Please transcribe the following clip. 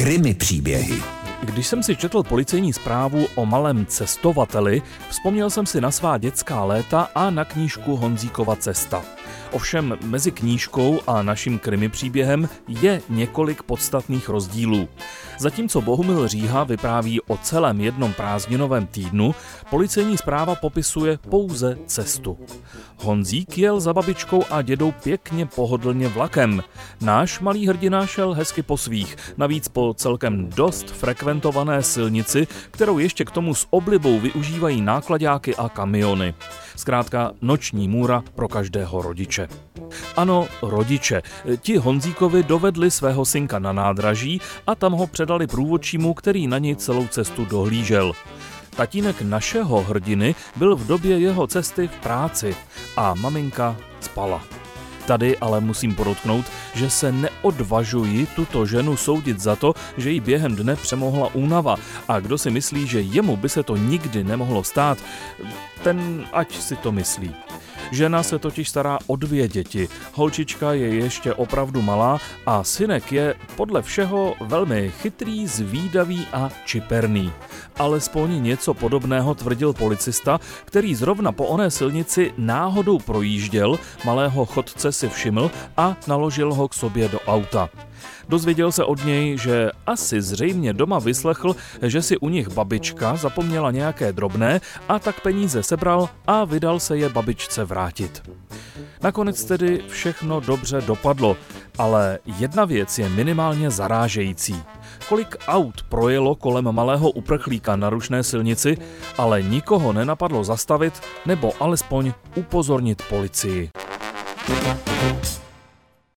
Krymy příběhy. Když jsem si četl policejní zprávu o malém cestovateli, vzpomněl jsem si na svá dětská léta a na knížku Honzíkova cesta. Ovšem mezi knížkou a naším krimi příběhem je několik podstatných rozdílů. Zatímco Bohumil Říha vypráví o celém jednom prázdninovém týdnu, policejní zpráva popisuje pouze cestu. Honzík jel za babičkou a dědou pěkně pohodlně vlakem. Náš malý hrdina šel hezky po svých, navíc po celkem dost frekventované silnici, kterou ještě k tomu s oblibou využívají nákladáky a kamiony. Zkrátka noční můra pro každého rodiče. Ano, rodiče. Ti Honzíkovi dovedli svého synka na nádraží a tam ho předali průvodčímu, který na něj celou cestu dohlížel. Tatínek našeho hrdiny byl v době jeho cesty v práci a maminka spala. Tady ale musím podotknout, že se neodvažuji tuto ženu soudit za to, že jí během dne přemohla únava a kdo si myslí, že jemu by se to nikdy nemohlo stát, ten ať si to myslí. Žena se totiž stará o dvě děti. Holčička je ještě opravdu malá a synek je podle všeho velmi chytrý, zvídavý a čiperný. Alespoň něco podobného tvrdil policista, který zrovna po oné silnici náhodou projížděl, malého chodce si všiml a naložil ho k sobě do auta. Dozvěděl se od něj, že asi zřejmě doma vyslechl, že si u nich babička zapomněla nějaké drobné a tak peníze sebral a vydal se je babičce vrátit. Nakonec tedy všechno dobře dopadlo, ale jedna věc je minimálně zarážející. Kolik aut projelo kolem malého uprchlíka na rušné silnici, ale nikoho nenapadlo zastavit nebo alespoň upozornit policii.